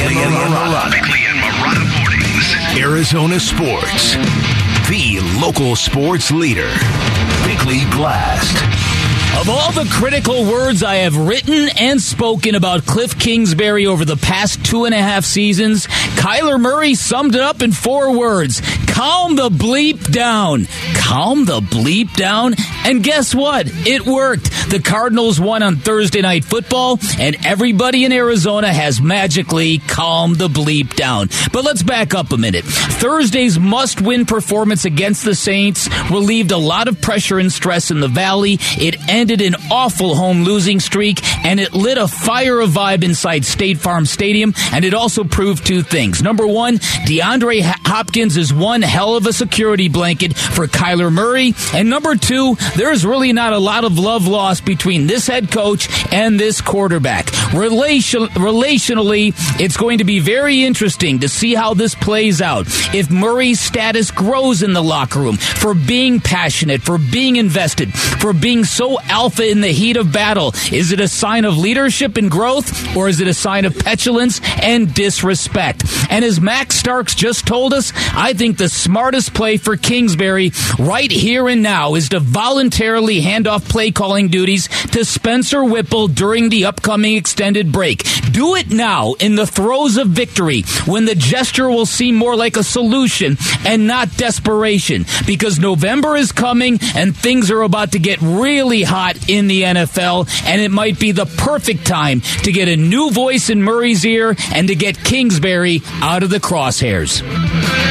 Bickley and Marotta. Bickley and Marotta mornings. Arizona sports. The local sports leader. Bickley Blast. Of all the critical words I have written and spoken about Cliff Kingsbury over the past two and a half seasons, Kyler Murray summed it up in four words. Calm the bleep down. Calm the bleep down. And guess what? It worked. The Cardinals won on Thursday night football, and everybody in Arizona has magically calmed the bleep down. But let's back up a minute. Thursday's must win performance against the Saints relieved a lot of pressure and stress in the Valley. It ended an awful home losing streak, and it lit a fire of vibe inside State Farm Stadium, and it also proved two things. Number one, DeAndre Hopkins is one hell of a security blanket for Kyler Murray, and number two, there's really not a lot of love lost between this head coach and this quarterback. Relation, relationally, it's going to be very interesting to see how this plays out. If Murray's status grows in the locker room for being passionate, for being invested, for being so alpha in the heat of battle? Is it a sign of leadership and growth, or is it a sign of petulance and disrespect? And as Max Starks just told us, I think the smartest play for Kingsbury right here and now is to voluntarily hand off play calling duties to Spencer Whipple during the upcoming extended break. Do it now in the throes of victory when the gesture will seem more like a solution and not desperation because November is coming and things are about to get really hot in the NFL, and it might be the perfect time to get a new voice in Murray's ear and to get Kingsbury out of the crosshairs.